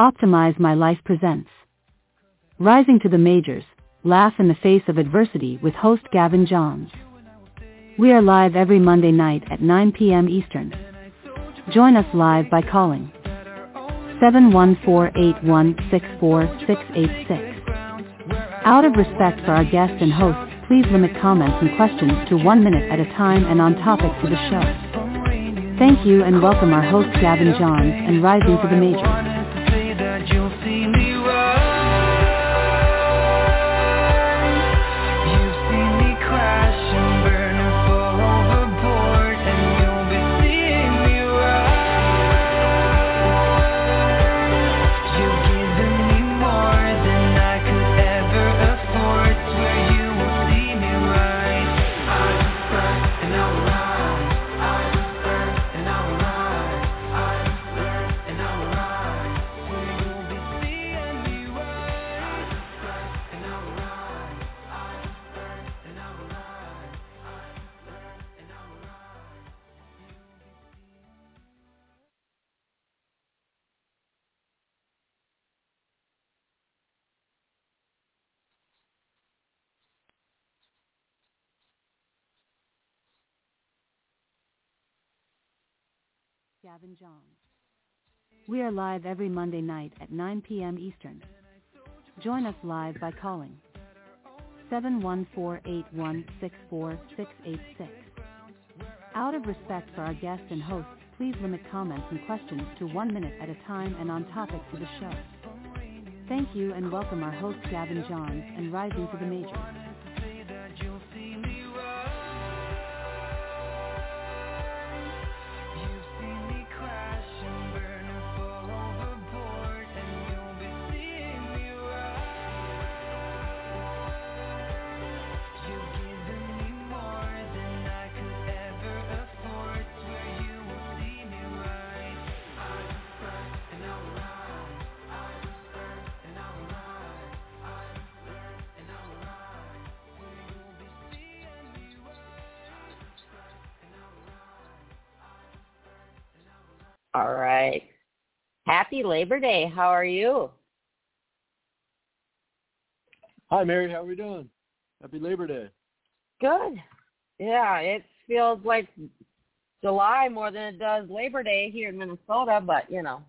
Optimize My Life presents Rising to the Majors, Laugh in the Face of Adversity with host Gavin Johns. We are live every Monday night at 9 p.m. Eastern. Join us live by calling 714-816-4686. Out of respect for our guests and hosts, please limit comments and questions to one minute at a time and on topic to the show. Thank you and welcome our host Gavin Johns and Rising to the Majors. We are live every Monday night at 9 p.m. Eastern. Join us live by calling 714-816-4686. Out of respect for our guests and hosts, please limit comments and questions to one minute at a time and on topic to the show. Thank you and welcome our host Gavin Johns and Rising to the Majors. All right. Happy Labor Day. How are you? Hi, Mary. How are we doing? Happy Labor Day. Good. Yeah, it feels like July more than it does Labor Day here in Minnesota, but you know.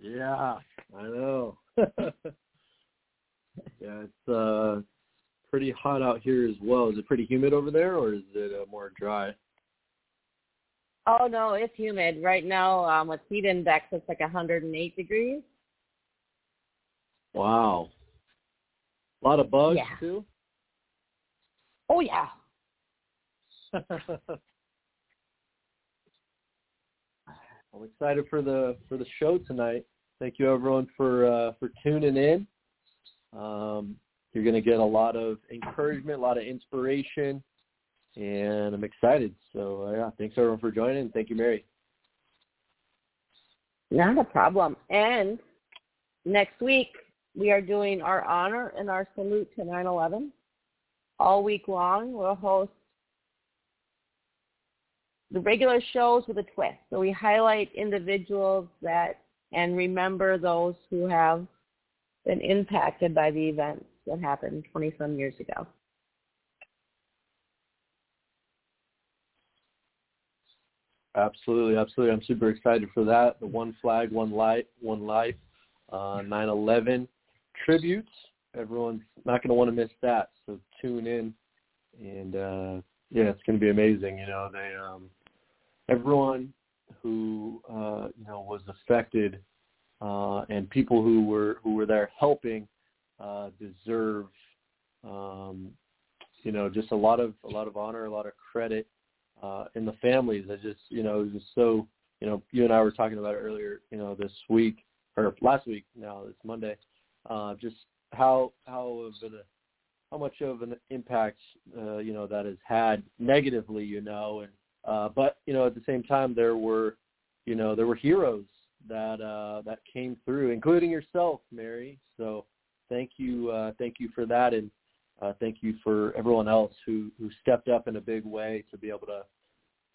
Yeah, I know. yeah, it's uh pretty hot out here as well. Is it pretty humid over there, or is it uh, more dry? Oh no, it's humid right now. Um, with heat index, it's like 108 degrees. Wow. A lot of bugs Yeah. too. Oh yeah. I'm excited for the for the show tonight. Thank you everyone for uh, for tuning in. Um, you're going to get a lot of encouragement, a lot of inspiration, and I'm excited. So uh, yeah, thanks everyone for joining. Thank you, Mary. Not a problem. And next week we are doing our honor and our salute to 9/11. All week long, we'll host the regular shows with a twist. So we highlight individuals that and remember those who have been impacted by the events that happened 20 some years ago. Absolutely, absolutely. I'm super excited for that. The One Flag, One Light, One Life, uh, 9/11 tributes. Everyone's not going to want to miss that. So tune in, and uh, yeah, it's going to be amazing. You know, they um, everyone who uh, you know was affected uh, and people who were who were there helping uh, deserve um, you know just a lot of a lot of honor, a lot of credit uh, in the families. I just, you know, it was just so, you know, you and I were talking about it earlier, you know, this week or last week. Now it's Monday. Uh, just how how of an, how much of an impact, uh, you know, that has had negatively, you know, and uh, but you know, at the same time, there were, you know, there were heroes that uh, that came through, including yourself, Mary. So thank you, uh, thank you for that, and uh, thank you for everyone else who who stepped up in a big way to be able to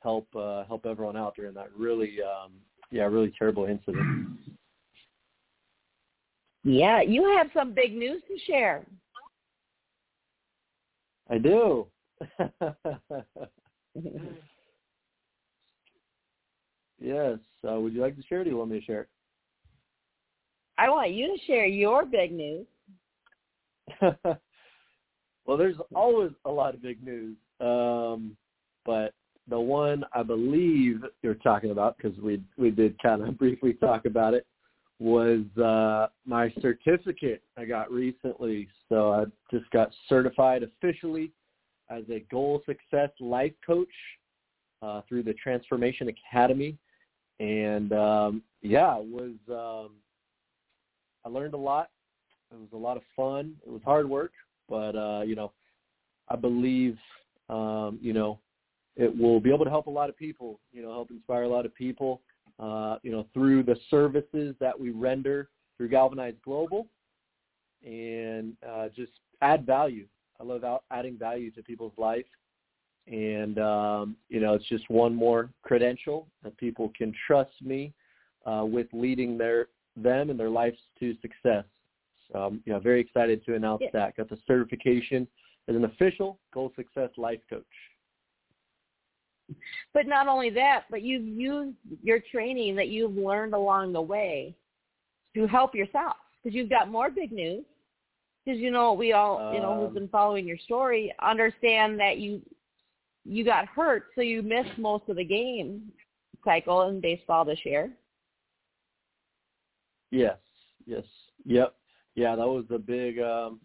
help uh, help everyone out during that really um, yeah, really terrible incident. Yeah, you have some big news to share. I do. yes. Uh, would you like to share? Or do you want me to share? I want you to share your big news. well, there's always a lot of big news, um, but the one I believe you're talking about, because we we did kind of briefly talk about it, was uh, my certificate I got recently. So I just got certified officially as a goal success life coach uh, through the Transformation Academy, and um, yeah, it was. Um, I learned a lot. It was a lot of fun. It was hard work, but uh, you know, I believe um, you know it will be able to help a lot of people. You know, help inspire a lot of people. Uh, you know, through the services that we render through Galvanize Global, and uh, just add value. I love adding value to people's life, and um, you know, it's just one more credential that people can trust me uh, with leading their them and their lives to success. So I'm you know, very excited to announce yeah. that. Got the certification as an official Goal Success Life Coach. But not only that, but you've used your training that you've learned along the way to help yourself because you've got more big news. Because you know we all, you know, who've um, been following your story, understand that you you got hurt, so you missed most of the game cycle in baseball this year. Yes, yes, yep, yeah. That was a big, um,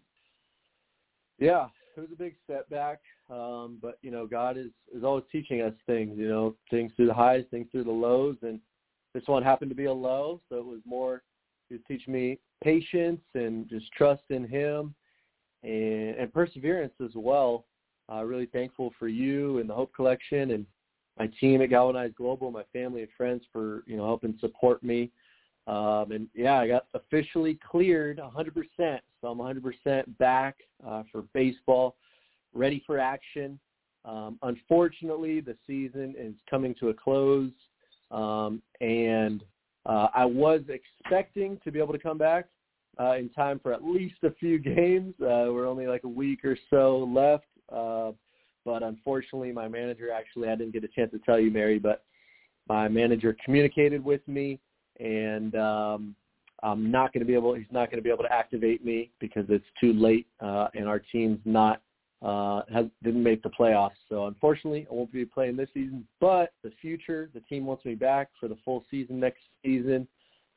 yeah, it was a big setback. Um, but you know, God is is always teaching us things. You know, things through the highs, things through the lows, and this one happened to be a low, so it was more to teach me patience and just trust in Him and, and perseverance as well. Uh, really thankful for you and the Hope Collection and my team at Galvanized Global, my family and friends for you know helping support me. Um, and yeah, I got officially cleared 100%, so I'm 100% back uh, for baseball ready for action. Um, unfortunately, the season is coming to a close, um, and uh, I was expecting to be able to come back uh, in time for at least a few games. Uh, we're only like a week or so left, uh, but unfortunately, my manager actually I didn't get a chance to tell you, Mary, but my manager communicated with me, and um, I'm not going to be able. He's not going to be able to activate me because it's too late, uh, and our team's not uh, has didn't make the playoffs. So unfortunately, I won't be playing this season. But the future, the team wants me back for the full season next season,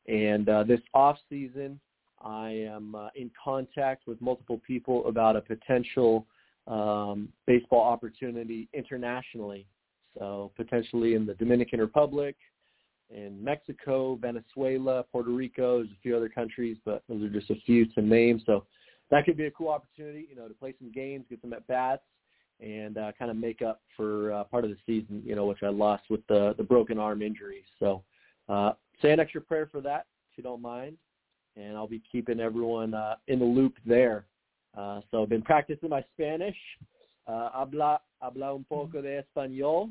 and uh, this off season, I am uh, in contact with multiple people about a potential um, baseball opportunity internationally. So potentially in the Dominican Republic, in Mexico, Venezuela, Puerto Rico. There's a few other countries, but those are just a few to name. So that could be a cool opportunity, you know, to play some games, get some at bats, and uh, kind of make up for uh, part of the season, you know, which I lost with the the broken arm injury. So uh, say an extra prayer for that, if you don't mind, and I'll be keeping everyone uh, in the loop there. Uh, so I've been practicing my Spanish. Uh, habla habla un poco de español.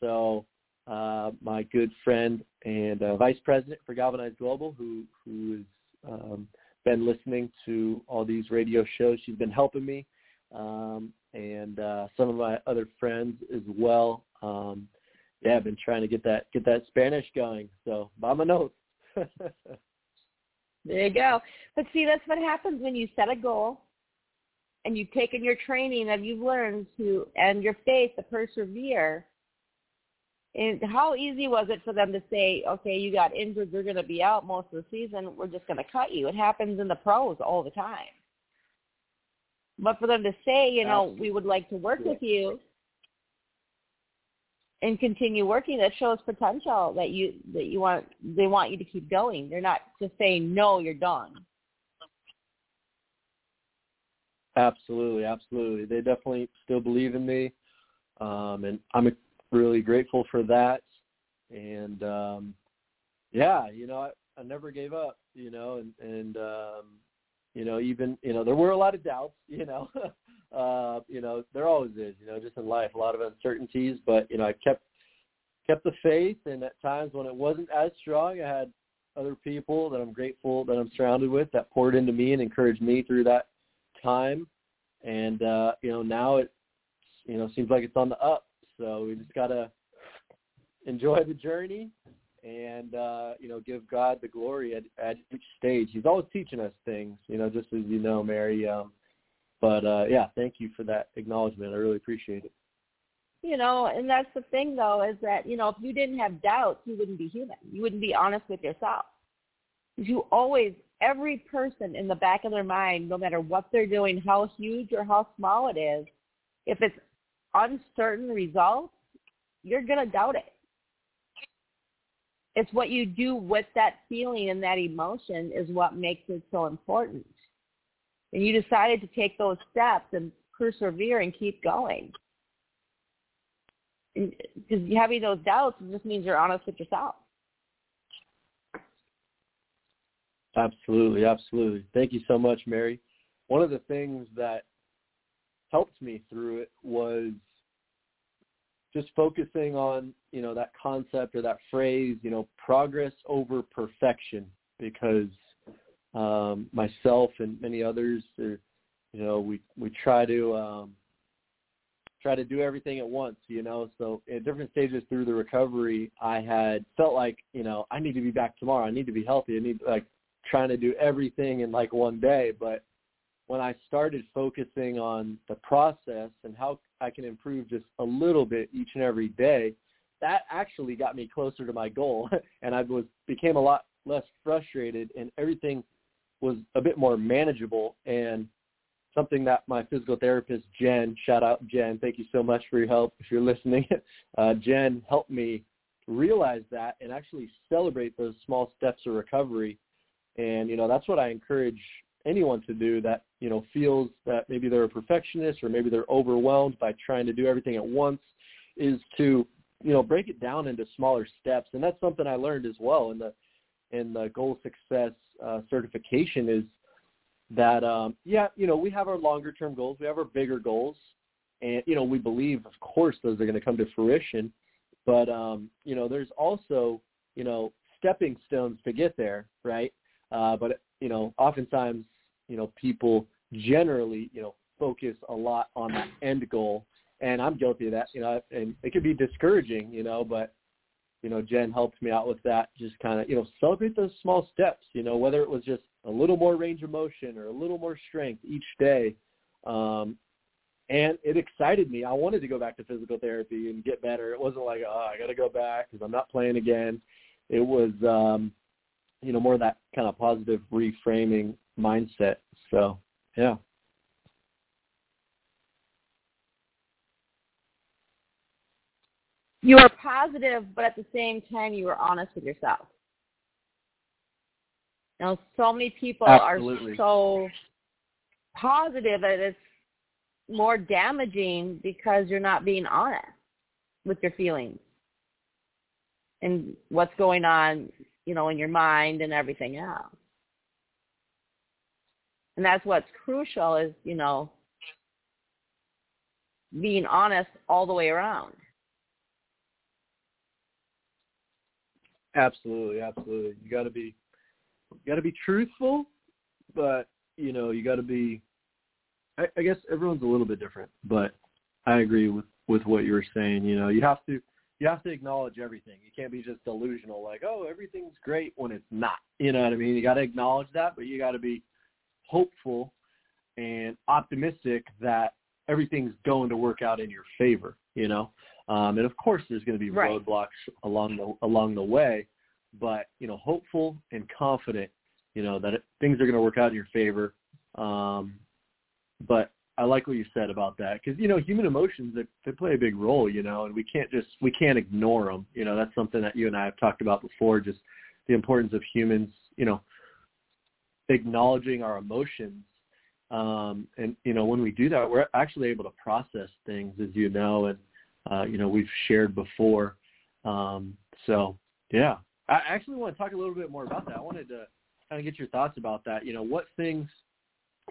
So uh, my good friend and uh, vice president for Galvanized Global, who who is um, been listening to all these radio shows. She's been helping me, um, and uh, some of my other friends as well. Um, yeah, I've been trying to get that get that Spanish going. So, mama notes. there you go. But see, that's what happens when you set a goal and you've taken your training that you've learned to and your faith to persevere and how easy was it for them to say, okay, you got injured, you're going to be out most of the season, we're just going to cut you? It happens in the pros all the time. But for them to say, you know, Absolutely. we would like to work with you and continue working, that shows potential that you that you want they want you to keep going. They're not just saying no, you're done. Absolutely, absolutely. They definitely still believe in me, um, and I'm really grateful for that. And um, yeah, you know, I, I never gave up. You know, and and um, you know, even you know, there were a lot of doubts. You know, uh, you know, there always is. You know, just in life, a lot of uncertainties. But you know, I kept kept the faith, and at times when it wasn't as strong, I had other people that I'm grateful that I'm surrounded with that poured into me and encouraged me through that time. And uh, you know, now it you know seems like it's on the up. So we just gotta enjoy the journey and uh, you know give God the glory at, at each stage. He's always teaching us things, you know, just as you know, Mary. Um, but uh, yeah, thank you for that acknowledgement. I really appreciate it. You know, and that's the thing though, is that, you know, if you didn't have doubts, you wouldn't be human. You wouldn't be honest with yourself. You always, every person in the back of their mind, no matter what they're doing, how huge or how small it is, if it's uncertain results, you're going to doubt it. It's what you do with that feeling and that emotion is what makes it so important. And you decided to take those steps and persevere and keep going because having those doubts just means you're honest with yourself. Absolutely, absolutely. Thank you so much, Mary. One of the things that helped me through it was just focusing on, you know, that concept or that phrase, you know, progress over perfection because um myself and many others are, you know, we we try to um try to do everything at once, you know. So at different stages through the recovery, I had felt like, you know, I need to be back tomorrow. I need to be healthy. I need like trying to do everything in like one day. But when I started focusing on the process and how I can improve just a little bit each and every day, that actually got me closer to my goal. and I was became a lot less frustrated and everything was a bit more manageable and something that my physical therapist Jen, shout out Jen, thank you so much for your help. If you're listening, uh, Jen helped me realize that and actually celebrate those small steps of recovery. And you know that's what I encourage anyone to do that you know feels that maybe they're a perfectionist or maybe they're overwhelmed by trying to do everything at once is to you know break it down into smaller steps and that's something i learned as well in the in the goal success uh, certification is that um, yeah, you know, we have our longer term goals, we have our bigger goals, and you know, we believe, of course, those are going to come to fruition. But um, you know, there's also you know stepping stones to get there, right? Uh, but you know, oftentimes, you know, people generally, you know, focus a lot on that end goal, and I'm guilty of that, you know, and it could be discouraging, you know, but you know, Jen helped me out with that. Just kind of, you know, celebrate those small steps. You know, whether it was just a little more range of motion or a little more strength each day. Um, and it excited me. I wanted to go back to physical therapy and get better. It wasn't like, oh, I got to go back because I'm not playing again. It was, um, you know, more of that kind of positive reframing mindset. So, yeah. You are positive, but at the same time, you are honest with yourself. You know, so many people Absolutely. are so positive that it's more damaging because you're not being honest with your feelings and what's going on, you know, in your mind and everything else. And that's what's crucial is, you know, being honest all the way around. Absolutely, absolutely. You got to be you got to be truthful, but you know you got to be. I, I guess everyone's a little bit different, but I agree with with what you were saying. You know, you have to you have to acknowledge everything. You can't be just delusional, like oh everything's great when it's not. You know what I mean? You got to acknowledge that, but you got to be hopeful and optimistic that everything's going to work out in your favor. You know, um, and of course there's going to be right. roadblocks along the along the way but you know, hopeful and confident, you know, that it, things are going to work out in your favor. Um, but I like what you said about that because you know, human emotions they, they play a big role, you know, and we can't just we can't ignore them. You know, that's something that you and I have talked about before. Just the importance of humans, you know, acknowledging our emotions um, and you know when we do that we're actually able to process things as you know and uh, you know we've shared before um, so yeah I actually want to talk a little bit more about that. I wanted to kind of get your thoughts about that. You know, what things,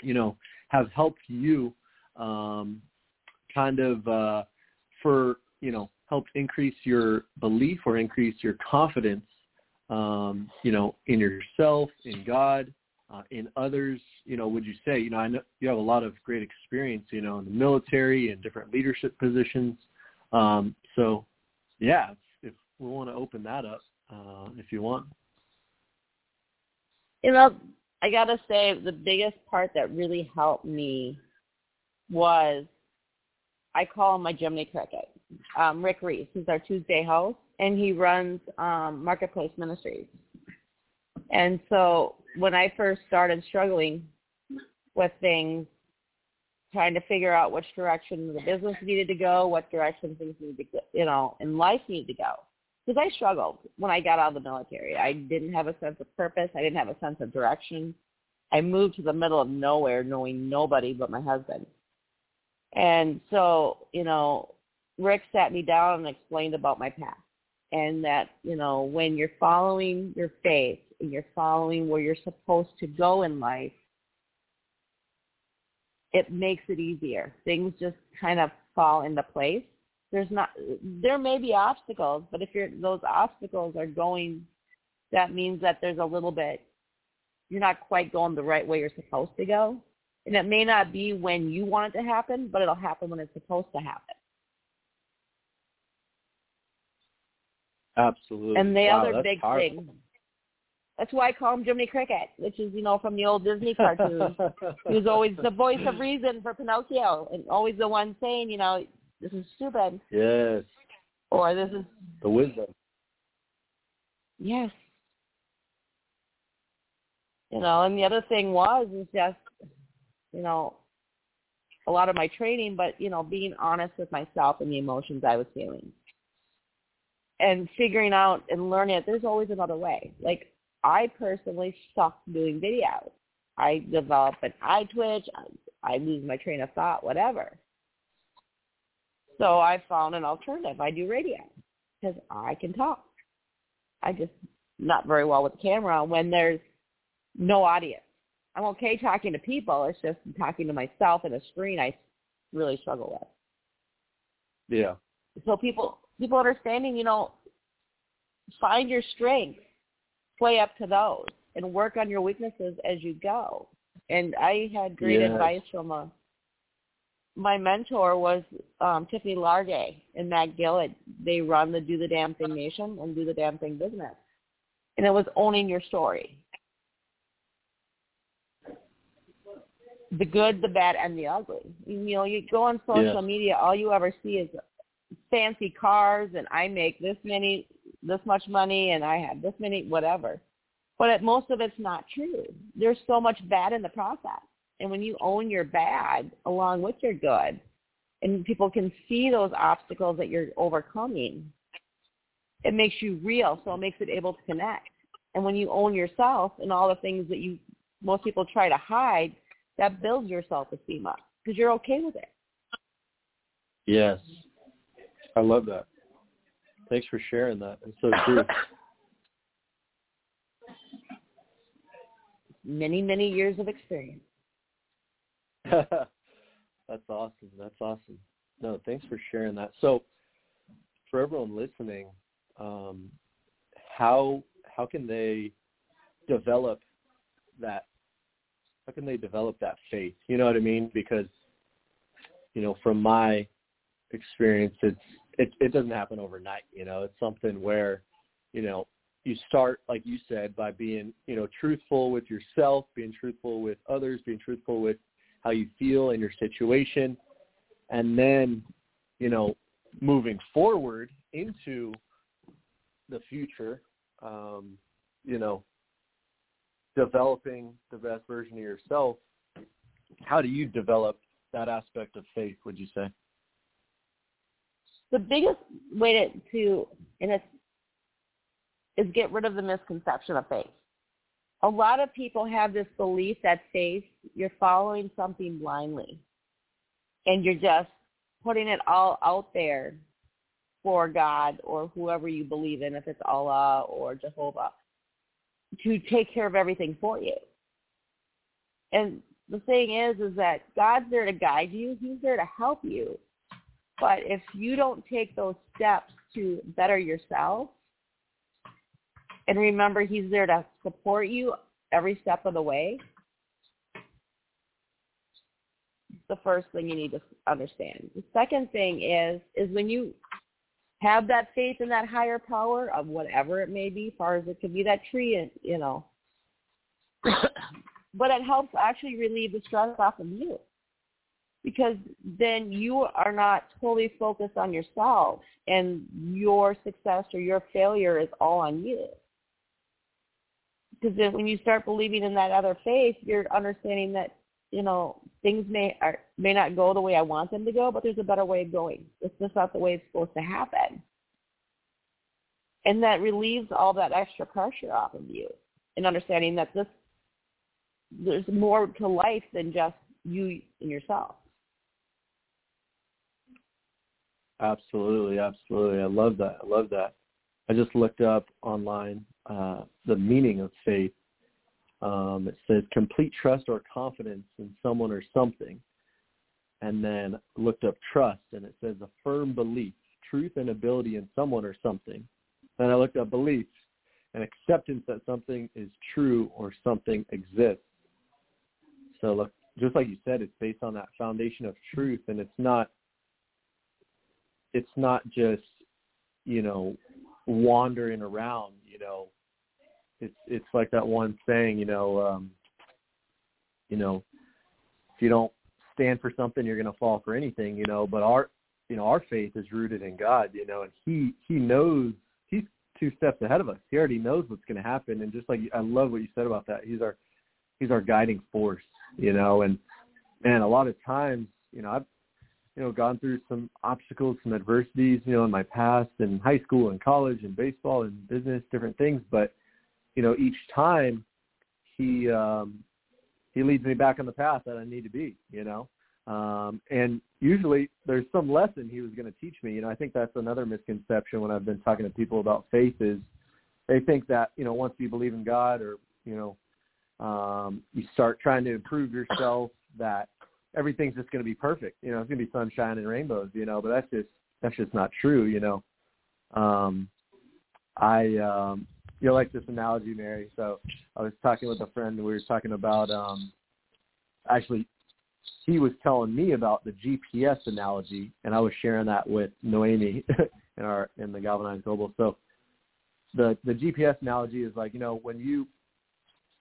you know, have helped you um, kind of uh, for, you know, helped increase your belief or increase your confidence, um, you know, in yourself, in God, uh, in others? You know, would you say, you know, I know you have a lot of great experience, you know, in the military and different leadership positions. Um, so, yeah, if, if we want to open that up, uh, if you want. You know, I gotta say the biggest part that really helped me was I call him my Jiminy Cricket. Um, Rick Reese, he's our Tuesday host, and he runs um, Marketplace Ministries. And so when I first started struggling with things, trying to figure out which direction the business needed to go, what direction things needed to, go, you know, in life needed to go. Because I struggled when I got out of the military. I didn't have a sense of purpose. I didn't have a sense of direction. I moved to the middle of nowhere knowing nobody but my husband. And so, you know, Rick sat me down and explained about my past and that, you know, when you're following your faith and you're following where you're supposed to go in life, it makes it easier. Things just kind of fall into place. There's not there may be obstacles, but if you're those obstacles are going that means that there's a little bit you're not quite going the right way you're supposed to go. And it may not be when you want it to happen, but it'll happen when it's supposed to happen. Absolutely. And the wow, other big powerful. thing, that's why I call him Jiminy Cricket, which is, you know, from the old Disney cartoons. he was always the voice of reason for Pinocchio and always the one saying, you know, this is stupid. Yes. Or this is the wisdom. Yes. You know, and the other thing was is just, you know, a lot of my training, but you know, being honest with myself and the emotions I was feeling and figuring out and learning that there's always another way. Like I personally sucked doing videos. I develop an eye twitch. I, I lose my train of thought, whatever. So I found an alternative. I do radio because I can talk. I just not very well with the camera when there's no audience. I'm okay talking to people. It's just talking to myself and a screen I really struggle with. Yeah. So people people understanding, you know, find your strengths, play up to those, and work on your weaknesses as you go. And I had great Yes. advice from a my mentor was um, Tiffany Largay and Matt Gillett. They run the Do the Damn Thing Nation and Do the Damn Thing business. And it was owning your story. The good, the bad, and the ugly. You know, you go on social Yes. media, all you ever see is fancy cars and I make this many, this much money and I have this many, whatever. But it, most of it's not true. There's so much bad in the process. And when you own your bad along with your good, and people can see those obstacles that you're overcoming, it makes you real. So it makes it able to connect. And when you own yourself and all the things that you most people try to hide, that builds your self-esteem up because you're okay with it. Yes. I love that. Thanks for sharing that. It's so true. Many, many years of experience. That's awesome. That's awesome. No, thanks for sharing that. So, for everyone listening, um, how how can they develop that? How can they develop that faith? You know what I mean? Because you know, from my experience, it's it it doesn't happen overnight. You know, it's something where you know you start like you said by being you know truthful with yourself, being truthful with others, being truthful with how you feel in your situation, and then, you know, moving forward into the future, um, you know, developing the best version of yourself. How do you develop that aspect of faith? Would you say? The biggest way to, to is get rid of the misconception of faith. A lot of people have this belief that faith, you're following something blindly. And you're just putting it all out there for God or whoever you believe in, if it's Allah or Jehovah, to take care of everything for you. And the thing is, is that God's there to guide you. He's there to help you. But if you don't take those steps to better yourself, and remember he's there to support you every step of the way, the first thing you need to understand. The second thing is is when you have that faith in that higher power of whatever it may be, far as it could be that tree, and you know, but it helps actually relieve the stress off of you because then you are not totally focused on yourself and your success or your failure is all on you. Because when you start believing in that other faith, you're understanding that, you know, things may are, may not go the way I want them to go, but there's a better way of going. It's just not the way it's supposed to happen. And that relieves all that extra pressure off of you and understanding that this there's more to life than just you and yourself. Absolutely, absolutely. I love that. I love that. I just looked up online uh, the meaning of faith. Um, it says complete trust or confidence in someone or something. And then looked up trust, and it says a firm belief, truth and ability in someone or something. Then I looked up belief, and acceptance that something is true or something exists. So look, just like you said, it's based on that foundation of truth, and it's not it's not just you know wandering around you know. It's it's like that one saying you know um you know if you don't stand for something you're going to fall for anything you know. But our you know our faith is rooted in god you know and he he knows he's two steps ahead of us. He already knows what's going to happen. And just like i love what you said about that. He's our he's our guiding force you know. And and a lot of times you know i've you know, gone through some obstacles, some adversities, you know, in my past in high school and college and baseball and business, different things. But, you know, each time he um he leads me back on the path that I need to be, you know. Um and usually there's some lesson he was going to teach me. You know, I think that's another misconception when I've been talking to people about faith is they think that, you know, once you believe in God or, you know, um you start trying to improve yourself that everything's just going to be perfect. You know, it's going to be sunshine and rainbows. You know, but that's just that's just not true. You know, um, I um, you like this analogy, Mary. So I was talking with a friend, and we were talking about um, actually he was telling me about the GPS analogy, and I was sharing that with Noemi in our in the Galvanized Global. So the the GPS analogy is like you know when you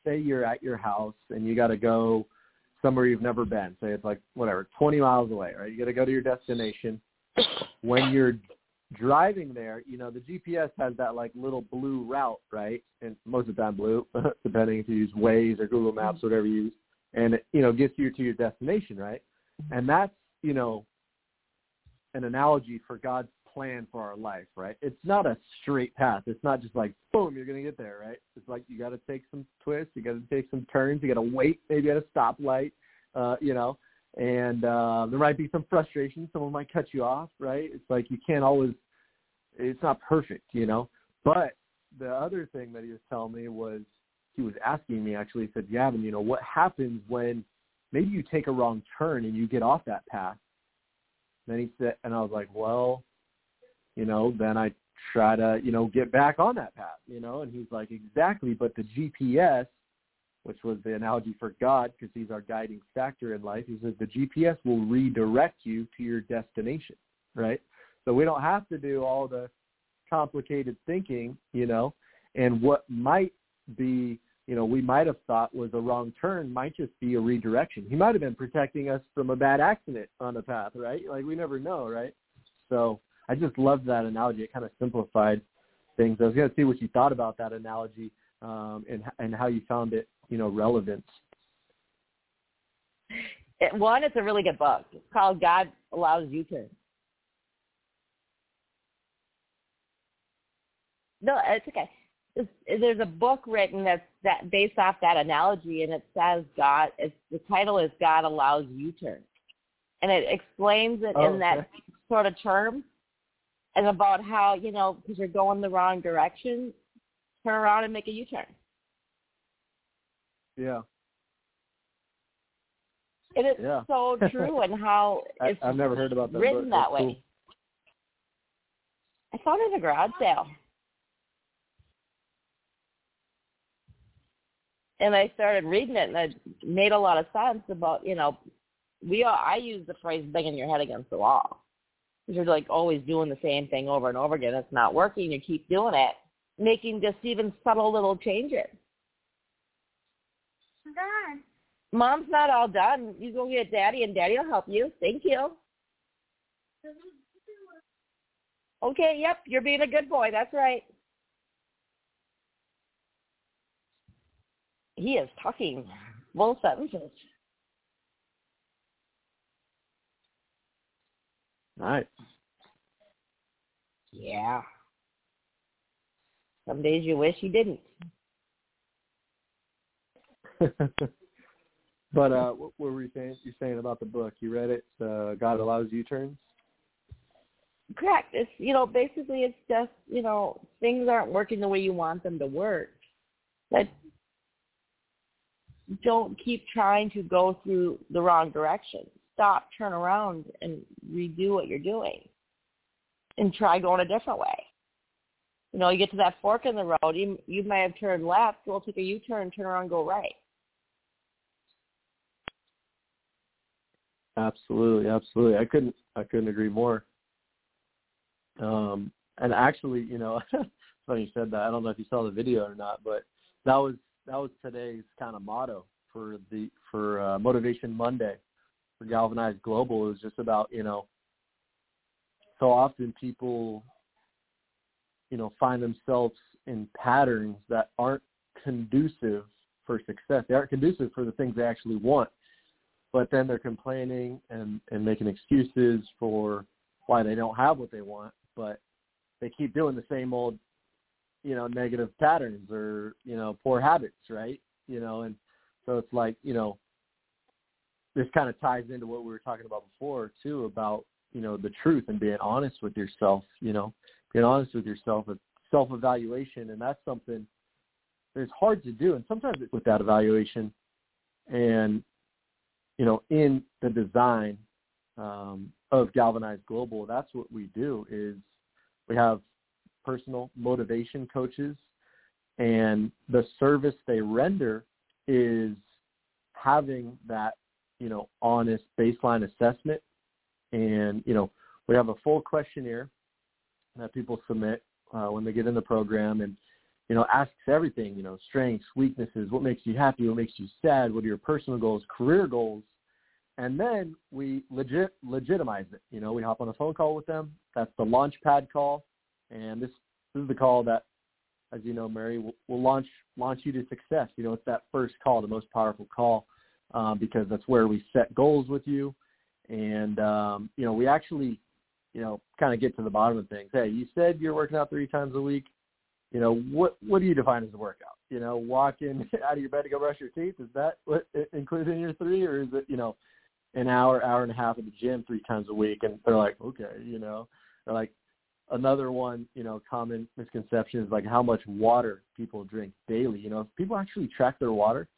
say you're at your house and you got to go somewhere you've never been. Say it's like whatever, 20 miles away, right? You got to go to your destination. When you're driving there, you know, the GPS has that like little blue route, right? And most of the time blue, depending if you use Waze or Google Maps, or whatever you use. And it, you know, gets you to your destination, right? And that's, you know, an analogy for God's plan for our life, right? It's not a straight path. It's not just like boom, you're gonna get there, right? It's like you got to take some twists, you got to take some turns, you got to wait maybe at a stoplight, uh, you know, and uh, there might be some frustration. Someone might cut you off, right? It's like you can't always. It's not perfect, you know. But the other thing that he was telling me was he was asking me actually. He said, Gavin, you know, what happens when maybe you take a wrong turn and you get off that path? Then he said, and I was like, well, you know, then I try to, you know, get back on that path, you know, and he's like, exactly, but the GPS, which was the analogy for God, because he's our guiding factor in life, he says the GPS will redirect you to your destination, right? So we don't have to do all the complicated thinking, you know, and what might be, you know, we might have thought was a wrong turn might just be a redirection. He might have been protecting us from a bad accident on the path, right? Like we never know, right? So I just loved that analogy. It kind of simplified things. I was going to see what you thought about that analogy um, and and how you found it, you know, relevant. It, one, it's a really good book. It's called God Allows You to. No, it's okay. It's, there's a book written that's that based off that analogy, and it says God. It's, the title is God allows U-turn, and it explains it oh, in that sort of term and about how you know because you're going the wrong direction, turn around and make a U-turn. Yeah. It is Yeah. so true, and how I, it's I've never heard about that. written that way. I found it at a garage sale. And I started reading it, and it made a lot of sense about, you know, we all, I use the phrase banging your head against the wall. You're like always doing the same thing over and over again. It's not working. You keep doing it, making just even subtle little changes. Dad. Mom's not all done. You go get Daddy, and Daddy will help you. Thank you. Okay, yep, you're being a good boy. That's right. He is talking full sentences. Nice. Yeah. Some days you wish you didn't. but uh, what, were you saying? You saying about the book? You read it? Uh, God allows U-turns. Correct. It's you know basically it's just you know things aren't working the way you want them to work. But don't keep trying to go through the wrong direction. Stop, turn around, and redo what you're doing, and try going a different way. You know, you get to that fork in the road. You you may have turned left. We'll take a U-turn, turn around, go right. Absolutely, absolutely. I couldn't I couldn't agree more. Um, and actually, you know, funny you said that. I don't know if you saw the video or not, but that was that was today's kind of motto for the for uh, Motivation Monday for Galvanized Global. Was just about you know, so often people, you know, find themselves in patterns that aren't conducive for success. They aren't conducive for the things they actually want but then they're complaining and and making excuses for why they don't have what they want but they keep doing the same old you know negative patterns or you know poor habits right you know and so it's like you know this kind of ties into what we were talking about before too about you know the truth and being honest with yourself you know being honest with yourself self evaluation and that's something that's hard to do. And sometimes it's with that evaluation and you know, in the design um, of Galvanized Global, that's what we do is we have personal motivation coaches and the service they render is having that, you know, honest baseline assessment. And, you know, we have a full questionnaire that people submit uh, when they get in the program and, you know, asks everything, you know, strengths, weaknesses, what makes you happy, what makes you sad, what are your personal goals, career goals, and then we legit legitimize it. You know, we hop on a phone call with them. That's the launch pad call, and this, this is the call that, as you know, Mary, will, will launch launch you to success. You know, it's that first call, the most powerful call, um, because that's where we set goals with you, and um, you know, we actually, you know, kind of get to the bottom of things. Hey, you said you're working out three times a week. You know, what what do you define as a workout? You know, walking out of your bed to go brush your teeth is that what included in your three, or is it you know? an hour, hour and a half at the gym three times a week, and they're like, okay, you know, they're like another one, you know, common misconception is like how much water people drink daily. You know, if people actually track their water,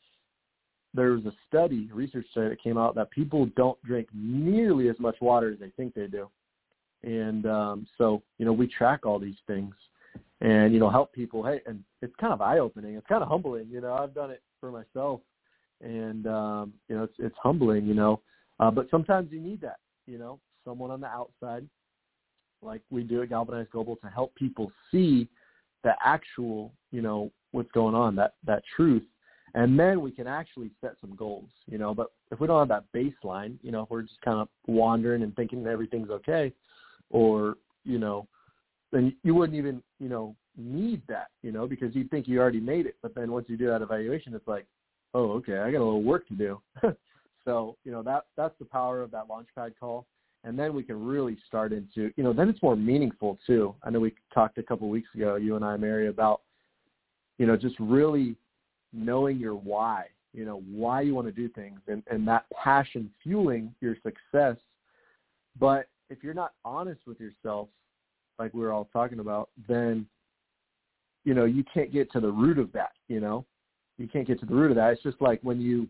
there was a study, research study that came out that people don't drink nearly as much water as they think they do. And um, so, you know, we track all these things and, you know, help people. Hey, and it's kind of eye opening. It's kind of humbling. You know, I've done it for myself and, um, you know, it's, it's humbling, you know, uh, but sometimes you need that, you know, someone on the outside, like we do at Galvanized Global, to help people see the actual, you know, what's going on, that that truth, and then we can actually set some goals, you know. But if we don't have that baseline, you know, if we're just kind of wandering and thinking that everything's okay, or you know, then you wouldn't even, you know, need that, you know, because you think you already made it. But then once you do that evaluation, it's like, oh, okay, I got a little work to do. So, you know, that that's the power of that launchpad call. And then we can really start into, you know, then it's more meaningful too. I know we talked a couple of weeks ago, you and I, Mary, about, you know, just really knowing your why, you know, why you want to do things and, and that passion fueling your success. But if you're not honest with yourself, like we were all talking about, then, you know, you can't get to the root of that, you know, you can't get to the root of that. It's just like when you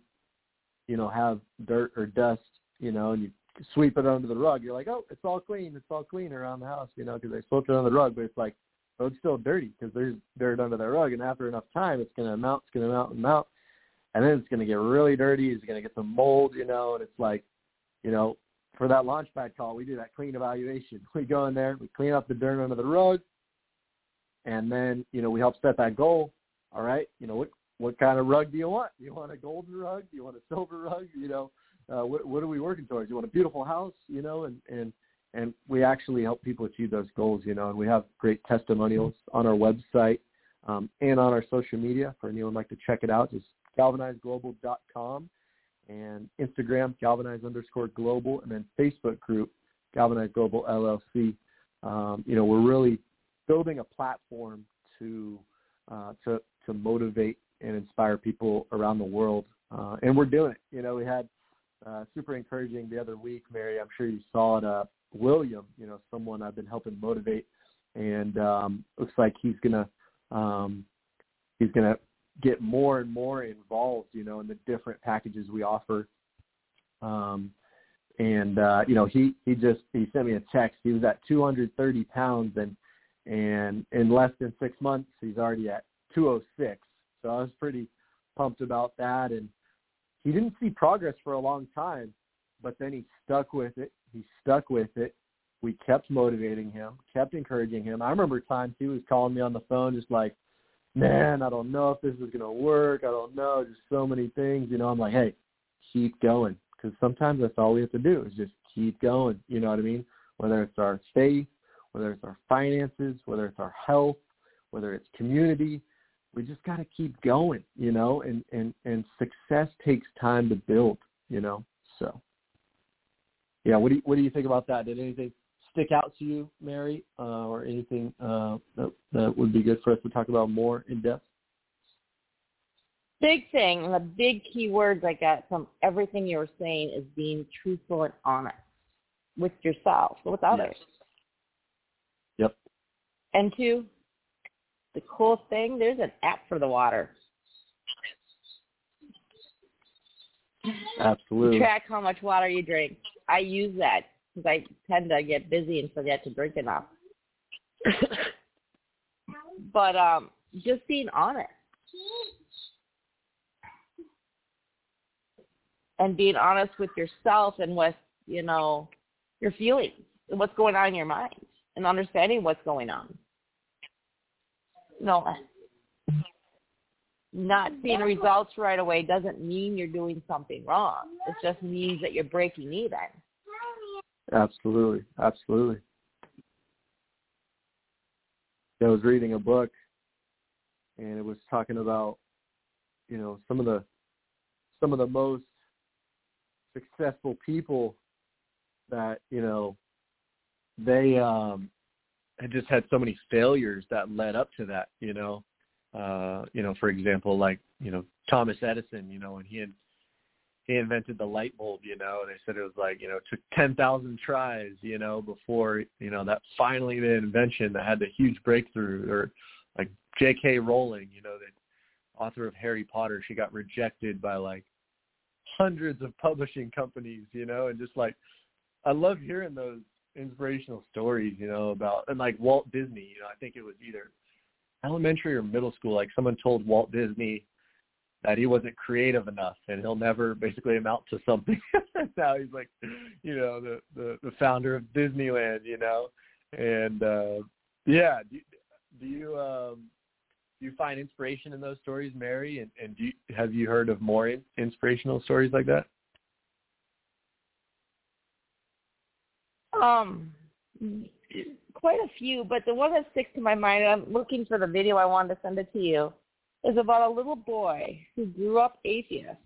you know, have dirt or dust, you know, and you sweep it under the rug. You're like, oh, it's all clean. It's all clean around the house, you know, because they swept it under the rug. But it's like, oh, it's still dirty because there's dirt under the rug. And after enough time, it's going to mount, it's going to mount and mount. And then it's going to get really dirty. It's going to get some mold, you know, and it's like, you know, for that launchpad call, we do that clean evaluation. We go in there, we clean up the dirt under the rug, and then, you know, we help set that goal. All right, you know, what what kind of rug do you want? Do you want a golden rug? Do you want a silver rug? You know, uh, what what are we working towards? You want a beautiful house? You know, and and and we actually help people achieve those goals. You know, and we have great testimonials on our website um, and on our social media for anyone like to check it out. Just galvanizeglobal.com and Instagram galvanize underscore global, and then Facebook group galvanize global LLC. Um, you know, we're really building a platform to uh, to to motivate and inspire people around the world, uh, and we're doing it. You know, we had uh, super encouraging the other week, Mary. I'm sure you saw it. Uh, William, you know, someone I've been helping motivate, and um, looks like he's gonna um, he's gonna get more and more involved, you know, in the different packages we offer. Um, and uh, you know, he he just he sent me a text. He was at 230 pounds, and and in less than six months, he's already at 206. So I was pretty pumped about that. And he didn't see progress for a long time, but then he stuck with it. He stuck with it. We kept motivating him, kept encouraging him. I remember times he was calling me on the phone, just like, man, I don't know if this is going to work. I don't know. Just so many things. You know, I'm like, hey, keep going. Because sometimes that's all we have to do is just keep going. You know what I mean? Whether it's our faith, whether it's our finances, whether it's our health, whether it's community, we just got to keep going, you know, and, and, and success takes time to build, you know, so yeah. What do you, what do you think about that? Did anything stick out to you, Mary, uh, or anything uh, that, that would be good for us to talk about more in depth? Big thing, the big key words I got from everything you were saying is being truthful and honest with yourself, with others. Yep. And two, the cool thing, there's an app for the water. Absolutely. track how much water you drink. I use that because I tend to get busy and forget to drink enough. but um, just being honest and being honest with yourself and with you know your feelings and what's going on in your mind and understanding what's going on. No, not seeing results right away doesn't mean you're doing something wrong. It just means that you're breaking even. Absolutely, absolutely. I was reading a book, and it was talking about, you know, some of the some of the most successful people that you know they um had just had so many failures that led up to that you know uh you know for example like you know Thomas Edison you know and he had he invented the light bulb, you know. They said it was like, you know, took 10,000 tries, you know, before, you know, that finally the invention that had the huge breakthrough or like J.K. Rowling, you know, the author of Harry Potter, she got rejected by like hundreds of publishing companies, you know, and just like I love hearing those inspirational stories, you know, about and like Walt Disney, you know, I think it was either elementary or middle school, like someone told Walt Disney that he wasn't creative enough and he'll never basically amount to something. now he's like, you know, the, the the founder of Disneyland, you know, and uh yeah, do, do you um do you find inspiration in those stories, Mary? And, and do you, have you heard of more in, inspirational stories like that? Um, quite a few, but the one that sticks to my mind, I'm looking for the video. I wanted to send it to you is about a little boy who grew up atheist.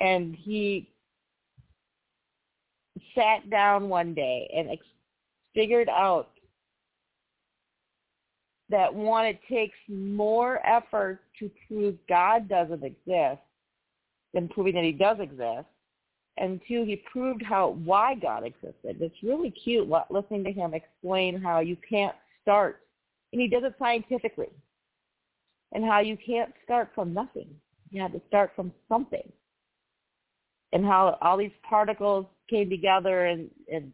And he sat down one day and ex- figured out that one, it takes more effort to prove God doesn't exist than proving that he does exist. And two, he proved how why God existed. It's really cute listening to him explain how you can't start, and he does it scientifically and how you can't start from nothing. You have to start from something. and how all these particles came together and, and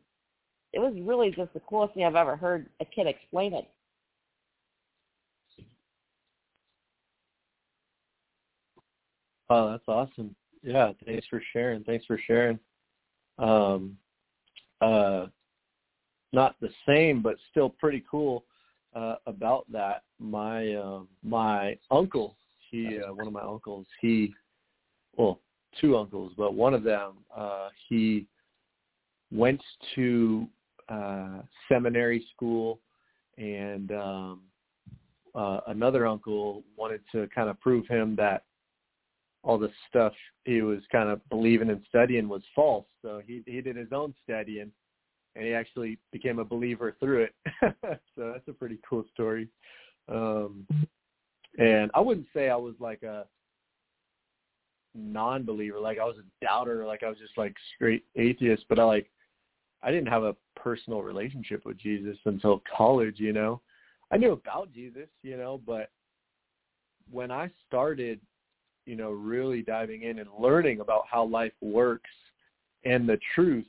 it was really just the coolest thing I've ever heard a kid explain it. Oh, that's awesome. Yeah, thanks for sharing. Thanks for sharing. Um, uh, not the same, but still pretty cool uh, about that. My uh, my uncle, he uh, one of my uncles, he well, two uncles, but one of them, uh, he went to uh, seminary school, and um, uh, another uncle wanted to kind of prove him that all the stuff he was kind of believing and studying was false. So he he did his own studying, and he actually became a believer through it. so that's a pretty cool story. Um, and I wouldn't say I was like a non-believer, like I was a doubter, like I was just like straight atheist. But I like I didn't have a personal relationship with Jesus until college. You know, I knew about Jesus, you know, but when I started you know, really diving in and learning about how life works and the truth.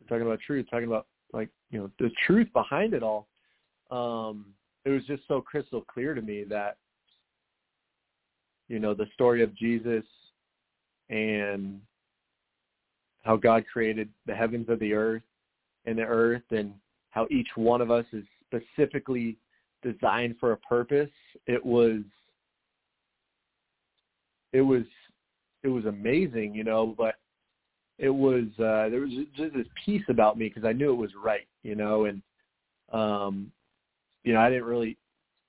We're talking about truth, talking about like, you know, the truth behind it all. Um, it was just so crystal clear to me that, you know, the story of Jesus and how God created the heavens of the earth and the earth and how each one of us is specifically designed for a purpose. It was it was it was amazing, you know, but it was uh there was just this piece about me because I knew it was right, you know, and um you know, I didn't really,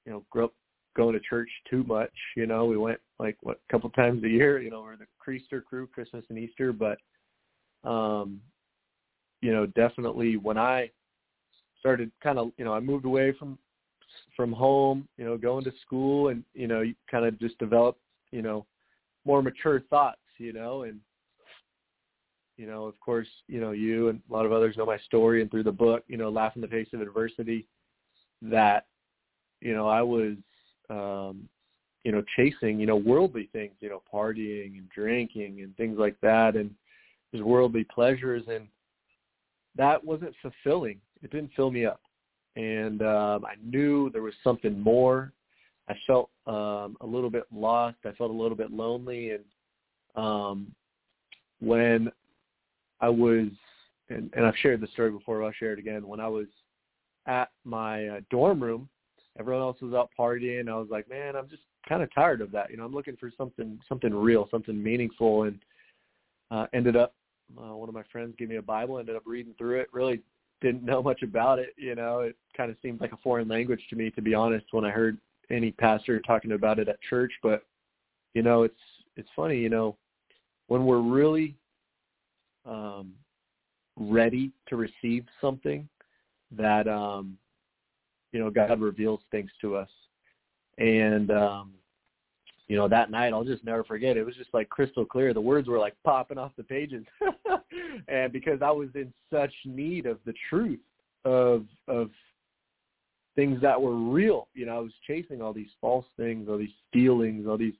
you know, grow up going to church too much, you know. We went like what a couple times a year, you know, we're the Creaster crew, Christmas and Easter, but um you know, definitely when I started kind of, you know, I moved away from from home, you know, going to school and, you know, you kind of just developed, you know, more mature thoughts, you know, and you know, of course, you know, you and a lot of others know my story and through the book, you know, Laugh in the Face of Adversity, that, you know, I was um, you know, chasing, you know, worldly things, you know, partying and drinking and things like that and just worldly pleasures and that wasn't fulfilling. It didn't fill me up. And um I knew there was something more I felt um, a little bit lost. I felt a little bit lonely, and um, when I was, and, and I've shared this story before, but I'll share it again. When I was at my uh, dorm room, everyone else was out partying. I was like, man, I'm just kind of tired of that. You know, I'm looking for something, something real, something meaningful, and uh, ended up. Uh, one of my friends gave me a Bible. Ended up reading through it. Really didn't know much about it. You know, it kind of seemed like a foreign language to me, to be honest. When I heard any pastor talking about it at church, but you know, it's it's funny, you know, when we're really um, ready to receive something that um, you know God reveals things to us, and um, you know that night I'll just never forget. It was just like crystal clear. The words were like popping off the pages, and because I was in such need of the truth of of things that were real. You know, I was chasing all these false things, all these feelings, all these,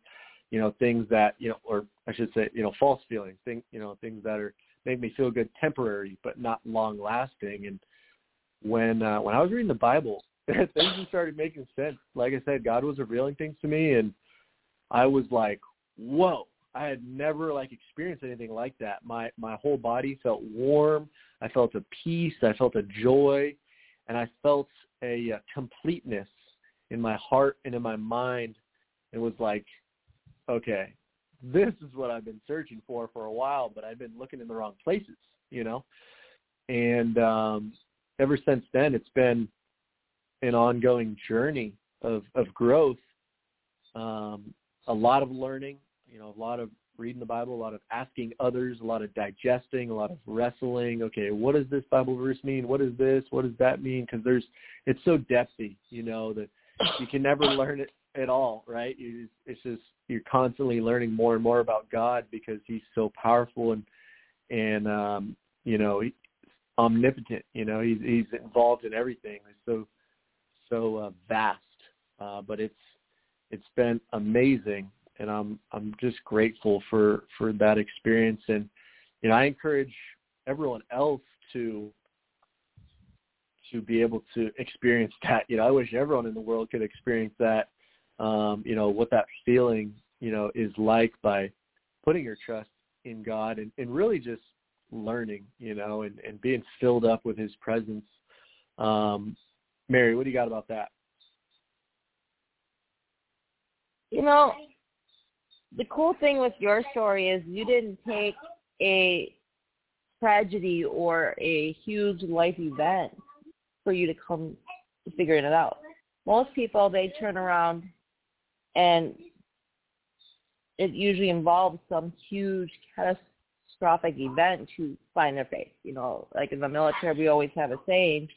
you know, things that, you know, or I should say, you know, false feelings, things, you know, things that are make me feel good temporary but not long lasting. And when uh, when I was reading the Bible, things just started making sense. Like I said, God was revealing things to me, and I was like, whoa. I had never like experienced anything like that. My my whole body felt warm. I felt a peace. I felt a joy, and I felt a, a completeness in my heart and in my mind. It was like, okay, this is what I've been searching for for a while, but I've been looking in the wrong places, you know. And um, ever since then, it's been an ongoing journey of of growth. Um, a lot of learning, you know, a lot of reading the Bible, a lot of asking others, a lot of digesting, a lot of wrestling. Okay, what does this Bible verse mean? What is this? What does that mean? Because there's, it's so depthy, you know, that you can never learn it at all, right? It's just you're constantly learning more and more about God because He's so powerful and and um, you know omnipotent. You know, He's He's involved in everything. It's so so uh, vast, uh, but it's it's been amazing and I'm I'm just grateful for for that experience and you know, I encourage everyone else to to be able to experience that. You know, I wish everyone in the world could experience that. Um, you know, what that feeling, you know, is like by putting your trust in God and, and really just learning, you know, and, and being filled up with his presence. Um, Mary, what do you got about that? You know, the cool thing with your story is you didn't take a tragedy or a huge life event for you to come figuring it out. Most people they turn around and it usually involves some huge catastrophic event to find their faith. You know, like in the military we always have a saying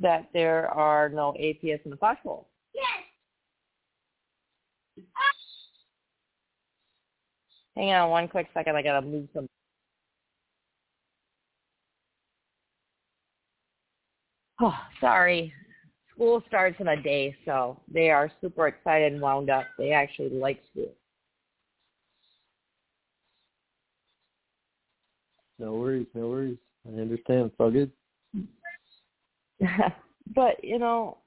that there are no atheists in the foxhole. Yes. Hang on one quick second, I gotta move some Oh, sorry. School starts in a day, so they are super excited and wound up. They actually like school. No worries, no worries. I understand. It's all good. but, you know,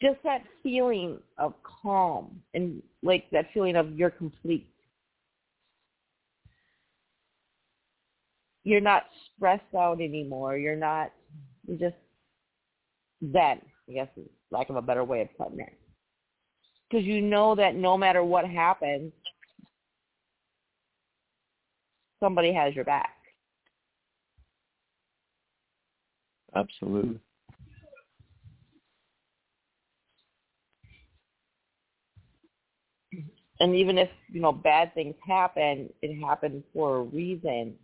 just that feeling of calm and like that feeling of you're complete. You're not stressed out anymore. You're not, you're just zen, I guess is lack of a better way of putting it. Because you know that no matter what happens, somebody has your back. Absolutely. And even if, you know, bad things happen, it happened for a reason.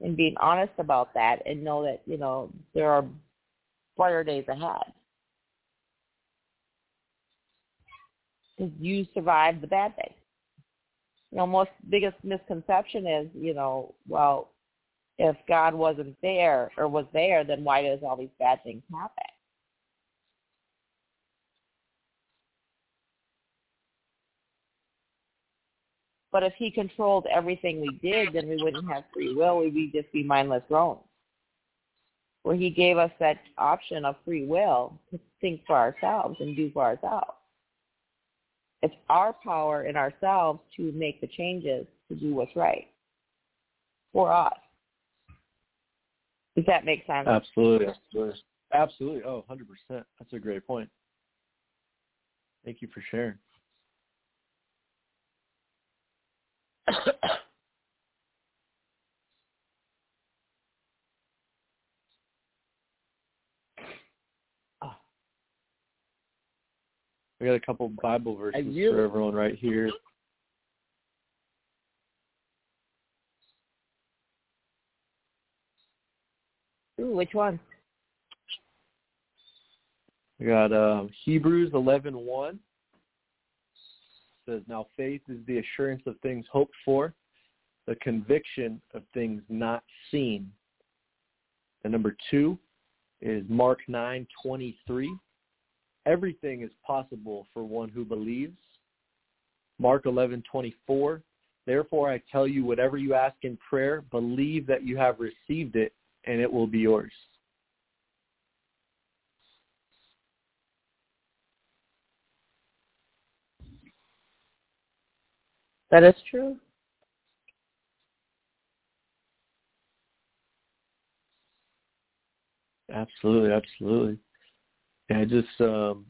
And being honest about that and know that, you know, there are brighter days ahead. Because you survived the bad days. You know, most biggest misconception is, you know, well, if God wasn't there or was there, then why does all these bad things happen? But if he controlled everything we did, then we wouldn't have free will. We'd just be mindless drones. Where he gave us that option of free will to think for ourselves and do for ourselves. It's our power in ourselves to make the changes to do what's right for us. Does that make sense? Absolutely. Absolutely. Absolutely. Oh, 100%. That's a great point. Thank you for sharing. We got a couple Bible verses for everyone right here. Ooh, which one? We got uh, Hebrews 11:1 says, "Now faith is the assurance of things hoped for, the conviction of things not seen." And number two is Mark 9:23. Everything is possible for one who believes. Mark 11:24. Therefore I tell you, whatever you ask in prayer, believe that you have received it, and it will be yours. That is true. Absolutely, absolutely. Yeah, I just um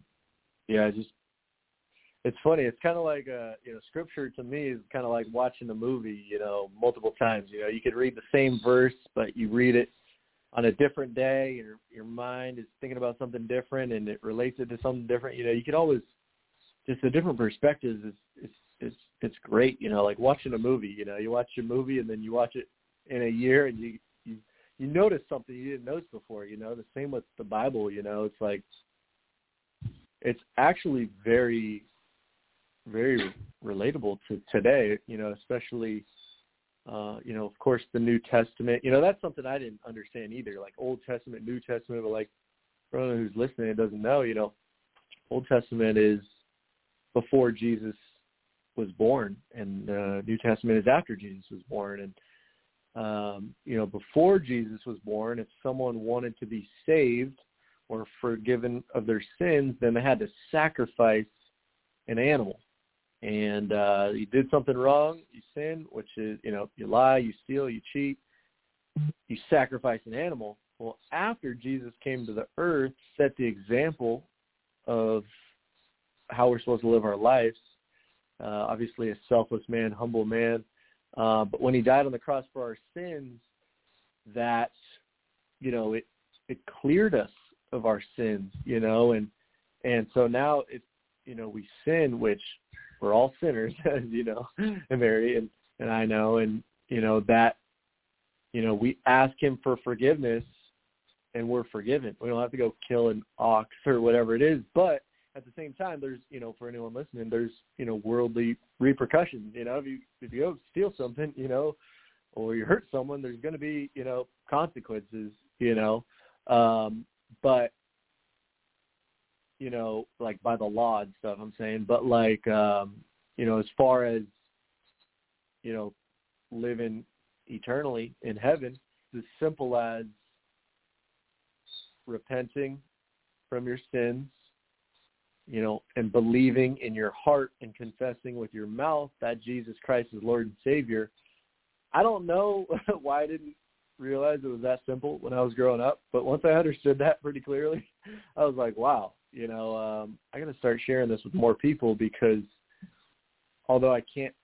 yeah, I just it's funny. It's kind of like uh, you know, scripture to me is kind of like watching a movie, you know, multiple times. You know, you could read the same verse, but you read it on a different day. Your your mind is thinking about something different, and it relates it to something different. You know, you can always just the different perspectives is it's it's it's great. You know, like watching a movie. You know, you watch a movie and then you watch it in a year, and you you you notice something you didn't notice before. You know, the same with the Bible. You know, it's like it's actually very very relatable to today. You know, especially uh, you know, of course, the New Testament. You know, that's something I didn't understand either. Like Old Testament, New Testament, but like for anyone who's listening and doesn't know, you know, Old Testament is before Jesus was born, and the New Testament is after Jesus was born. And um, you know, before Jesus was born, if someone wanted to be saved or forgiven of their sins, then they had to sacrifice an animal. And uh, you did something wrong, you sin, which is you know you lie, you steal, you cheat, you sacrifice an animal. Well, after Jesus came to the earth, set the example of how we're supposed to live our lives. Uh, obviously, a selfless man, humble man. Uh, but when he died on the cross for our sins, that you know it it cleared us of our sins, you know, and and so now it's you know we sin, which we're all sinners, as you know, and Mary and and I know, and you know that you know we ask him for forgiveness and we're forgiven. We don't have to go kill an ox or whatever it is. But at the same time, there's you know for anyone listening, there's you know worldly repercussions. You know if you if you go steal something, you know, or you hurt someone, there's going to be you know consequences. You know, um, but you know like by the law and stuff. I'm saying, but like um, you know as far as you know living eternally in heaven, it's as simple as repenting from your sins, you know, and believing in your heart and confessing with your mouth that Jesus Christ is Lord and Savior. I don't know why I didn't realize it was that simple when I was growing up, but once I understood that pretty clearly, I was like, wow, you know, um, I got to start sharing this with more people because although I can't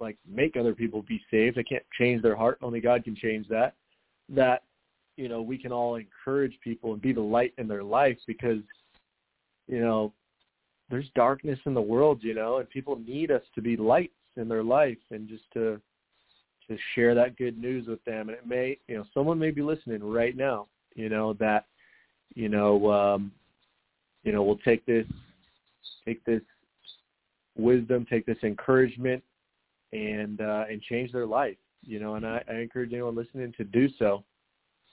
like make other people be saved, I can't change their heart. Only God can change that. That you know we can all encourage people and be the light in their life because you know there's darkness in the world you know and people need us to be lights in their life and just to to share that good news with them and it may you know someone may be listening right now you know that you know um you know we'll take this take this wisdom take this encouragement and uh and change their life you know and i, I encourage anyone listening to do so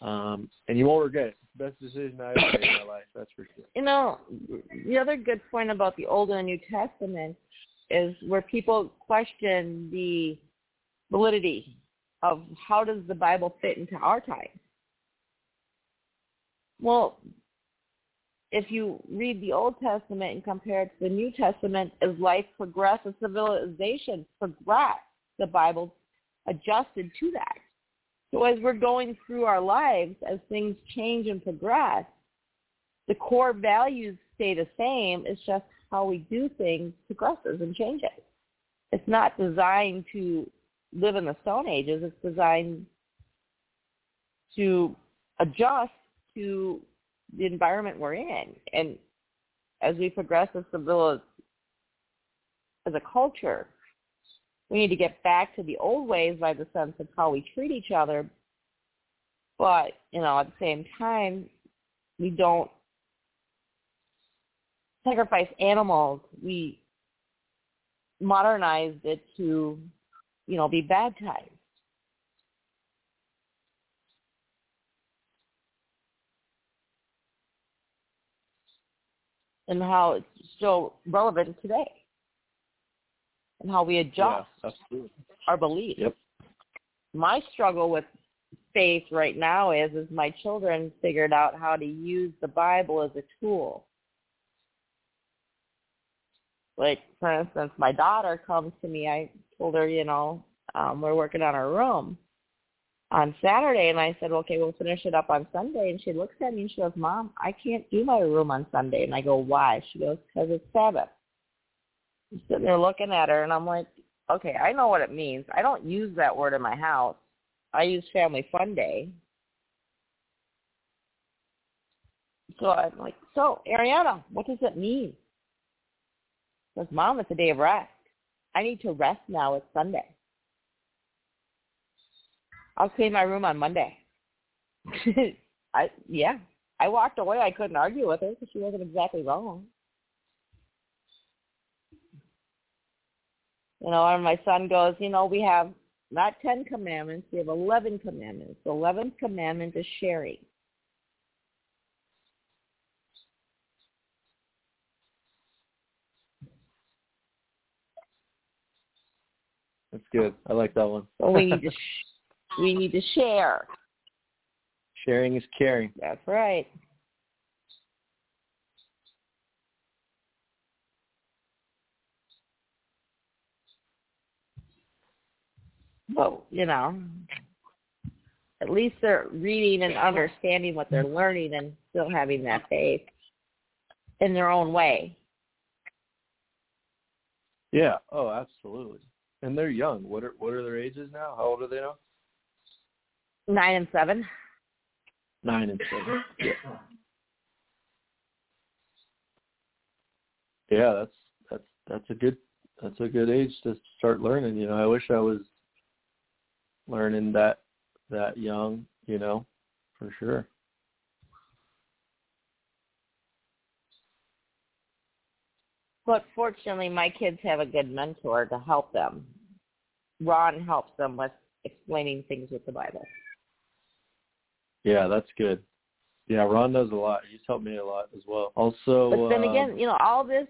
um, and you won't regret it. Best decision I ever made in my life, that's for sure. You know, the other good point about the Old and New Testament is where people question the validity of how does the Bible fit into our time. Well, if you read the Old Testament and compare it to the New Testament, as life progressed, as civilization progressed, the Bible adjusted to that. So as we're going through our lives, as things change and progress, the core values stay the same. It's just how we do things progresses and changes. It's not designed to live in the Stone Ages. It's designed to adjust to the environment we're in. And as we progress as a as a culture, we need to get back to the old ways by the sense of how we treat each other. But, you know, at the same time, we don't sacrifice animals. We modernized it to, you know, be baptized. And how it's still relevant today and how we adjust yeah, our beliefs. Yep. My struggle with faith right now is is my children figured out how to use the Bible as a tool. Like for instance, my daughter comes to me. I told her, you know, um, we're working on our room on Saturday, and I said, okay, we'll finish it up on Sunday. And she looks at me and she goes, Mom, I can't do my room on Sunday. And I go, why? She goes, because it's Sabbath. Sitting there looking at her, and I'm like, okay, I know what it means. I don't use that word in my house. I use family fun day. So I'm like, so Ariana, what does it mean? Goes, Mom, it's a day of rest. I need to rest now. It's Sunday. I'll clean my room on Monday. I yeah. I walked away. I couldn't argue with her because she wasn't exactly wrong. You know, and my son goes, you know, we have not 10 commandments, we have 11 commandments. The 11th commandment is sharing. That's good. I like that one. So we need to sh- we need to share. Sharing is caring. That's right. But you know, at least they're reading and understanding what they're learning and still having that faith in their own way. Yeah. Oh, absolutely. And they're young. What are what are their ages now? How old are they now? Nine and seven. Nine and seven. Yeah. Yeah, that's that's that's a good that's a good age to start learning. You know, I wish I was learning that that young. You know, for sure. But fortunately, my kids have a good mentor to help them. Ron helps them with explaining things with the Bible. Yeah, that's good. Yeah, Ron knows a lot. He's helped me a lot as well. Also, but then um, again, you know, all this.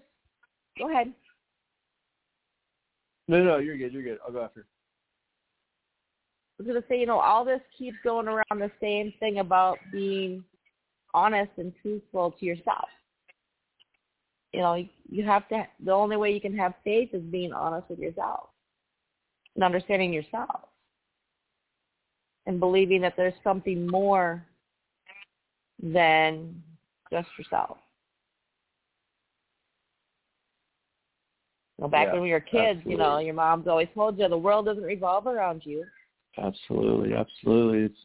Go ahead. No, no, you're good. You're good. I'll go after. I was going to say, you know, all this keeps going around the same thing about being honest and truthful to yourself. You know, you have to. The only way you can have faith is being honest with yourself and understanding yourself and believing that there's something more than just yourself. You know, back Yeah, when we were kids, you know, your mom's always told you the world doesn't revolve around you. Absolutely, absolutely. It's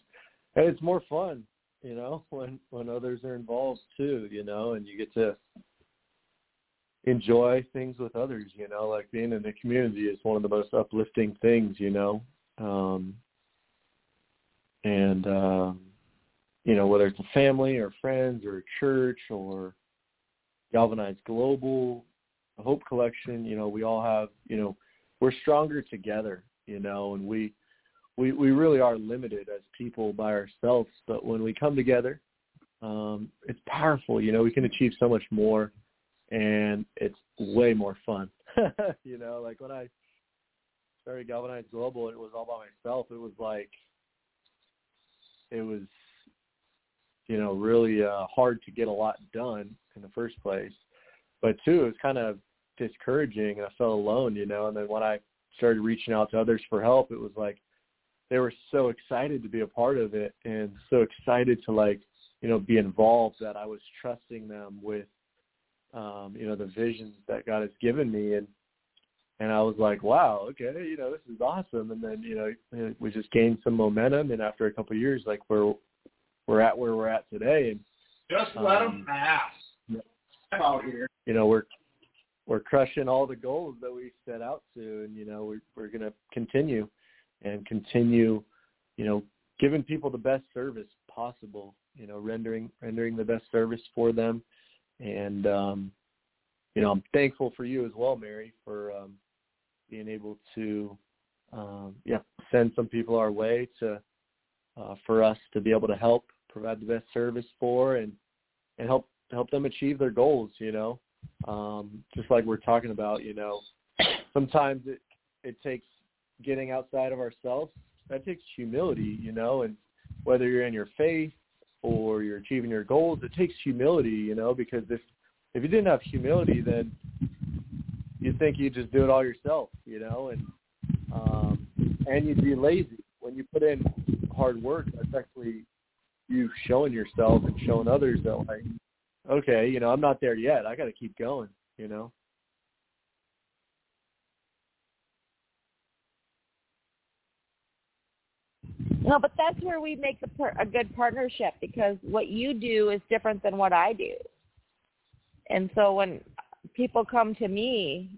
it's more fun, you know, when when others are involved too, you know, and you get to enjoy things with others, you know, like being in the community is one of the most uplifting things, you know. Um and um you know, whether it's a family or friends or a church or Galvanize Global, Hope Collection, you know, we all have, you know, we're stronger together, you know, and we we we really are limited as people by ourselves, but when we come together, um, it's powerful. You know, we can achieve so much more, and it's way more fun. you know, like when I started Galvanize Global, it was all by myself. It was like it was, you know, really uh, hard to get a lot done in the first place. But two, it was kind of discouraging, and I felt alone. You know, and then when I started reaching out to others for help, it was like they were so excited to be a part of it and so excited to like you know be involved that I was trusting them with um you know the visions that God has given me. And and I was like wow okay you know this is awesome. And then you know we just gained some momentum. And after a couple of years like we're we're at where we're at today. And Just let Um, them pass. Out here. you know we're we're crushing all the goals that we set out to. And you know we're we're going to continue and continue you know giving people the best service possible you know rendering rendering the best service for them. And um you know I'm thankful for you as well Mary for um being able to um yeah send some people our way to uh for us to be able to help provide the best service for and and help help them achieve their goals you know. Um just like we're talking about you know sometimes it it takes getting outside of ourselves that takes humility you know and whether you're in your faith or you're achieving your goals it takes humility you know because if if you didn't have humility then you'd think you'd just do it all yourself you know and um and you'd be lazy. When you put in hard work that's actually you showing yourself and showing others that like okay you know i'm not there yet. I got to keep going you know No, but that's where we make the par- a good partnership because what you do is different than what I do. And so when people come to me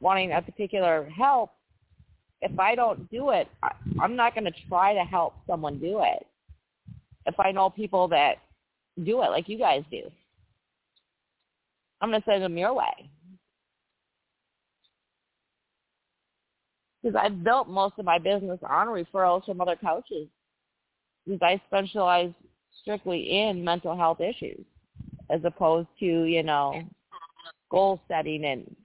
wanting a particular help, if I don't do it, I, I'm not going to try to help someone do it. If I know people that do it like you guys do, I'm going to send them your way. Because I've built most of my business on referrals from other coaches. Because I specialize strictly in mental health issues, as opposed to you know goal setting and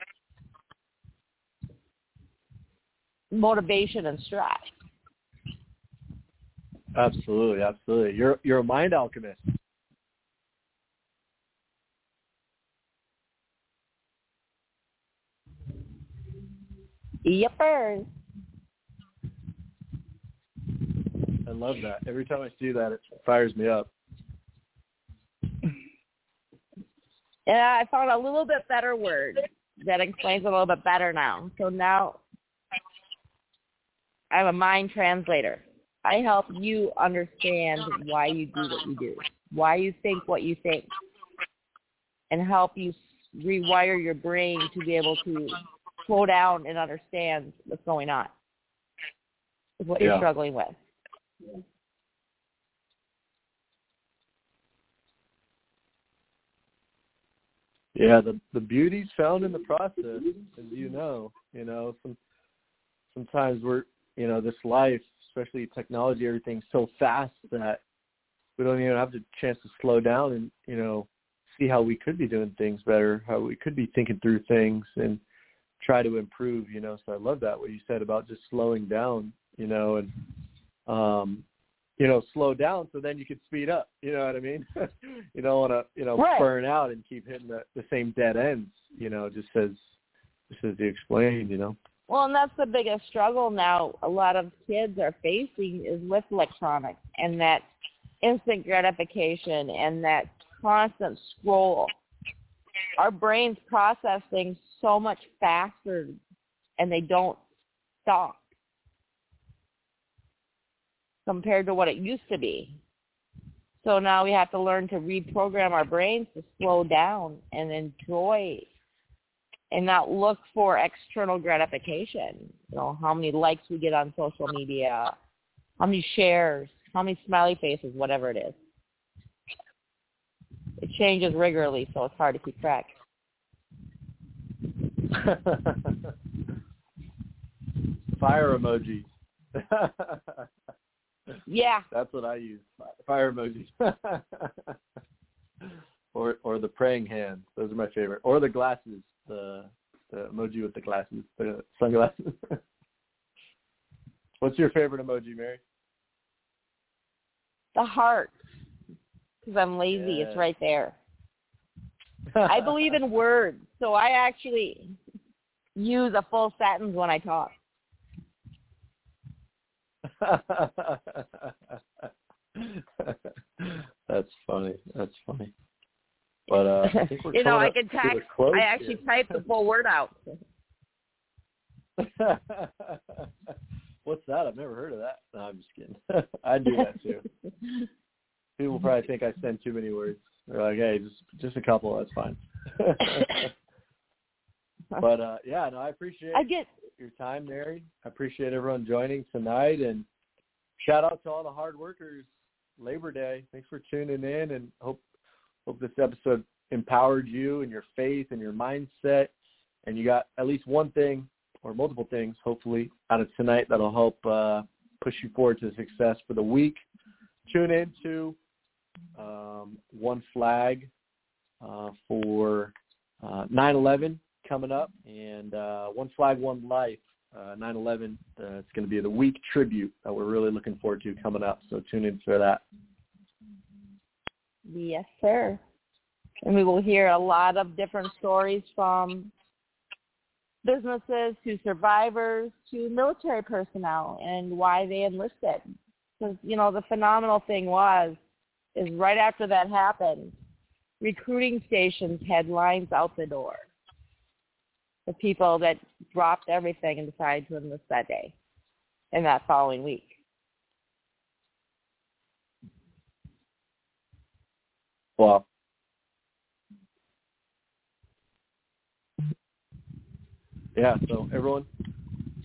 motivation and stress. Absolutely, absolutely. You're you're a mind alchemist. Yepers. I love that. Every time I see that, it fires me up. Yeah, I found a little bit better word that explains a little bit better now. So now I'm a mind translator. I help you understand why you do what you do, why you think what you think, and help you rewire your brain to be able to slow down and understand what's going on, what you're struggling with. Yeah, the the beauty's found in the process, as you know. You know, some sometimes we're you know this life, especially technology, everything's so fast that we don't even have the chance to slow down and you know see how we could be doing things better, how we could be thinking through things and try to improve. You know, so I love that what you said about just slowing down. You know, and um, you know, slow down so then you could speed up. You know what I mean? you don't want to, you know, Right. burn out and keep hitting the, the same dead ends. You know, just as just as you explained. You know. Well, and that's the biggest struggle now a lot of kids are facing is with electronics and that instant gratification and that constant scroll. Our brains process things so much faster and they don't stop compared to what it used to be. So now we have to learn to reprogram our brains to slow down and enjoy and not look for external gratification. You know, how many likes we get on social media, how many shares, how many smiley faces, whatever it is. It changes regularly, so it's hard to keep track. Fire emojis. Yeah, That's what I use. Fire emojis. or or the praying hands. Those are my favorite. Or the glasses. The the emoji with the glasses. The sunglasses. What's your favorite emoji, Mary? the heart. Because I'm lazy, Yeah. it's right there. I believe in words, so I actually use a full sentence when I talk. That's funny. That's funny. But uh, I think we're you know, I can text. I actually here. type the full word out. What's that? I've never heard of that. No, I'm just kidding. I do that too. People probably think I send too many words. They're like, hey, just just a couple, that's fine. but uh yeah, no, I appreciate I get your time, Mary. I appreciate everyone joining tonight and shout out to all the hard workers. Labor Day. Thanks for tuning in and hope hope this episode empowered you and your faith and your mindset and you got at least one thing or multiple things hopefully out of tonight that'll help uh push you forward to success for the week. Tune in to um, One Flag uh, for uh, 9/11 coming up, and uh, One Flag, One Life. Uh, 9/11. Uh, it's going to be the week tribute that we're really looking forward to coming up. So tune in for that. Yes, sir. And we will hear a lot of different stories from businesses to survivors to military personnel and why they enlisted. Because, you know, the phenomenal thing was, is right after that happened, recruiting stations had lines out the door. The people that dropped everything and decided to enlist that day and that following week. Well, yeah. So everyone,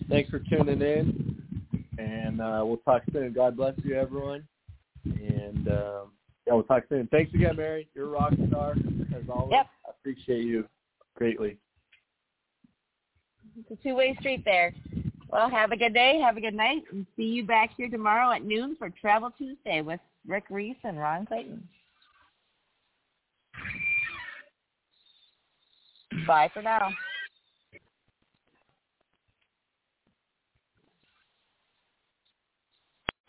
thanks for tuning in, and uh, we'll talk soon. God bless you, everyone, and um, yeah, we'll talk soon. Thanks again, Mary. You're a rock star as always. Yep. I appreciate you greatly. It's a two-way street there. Well, have a good day, have a good night, and see you back here tomorrow at noon for Travel Tuesday with Rick Reese and Ron Clayton. Bye for now.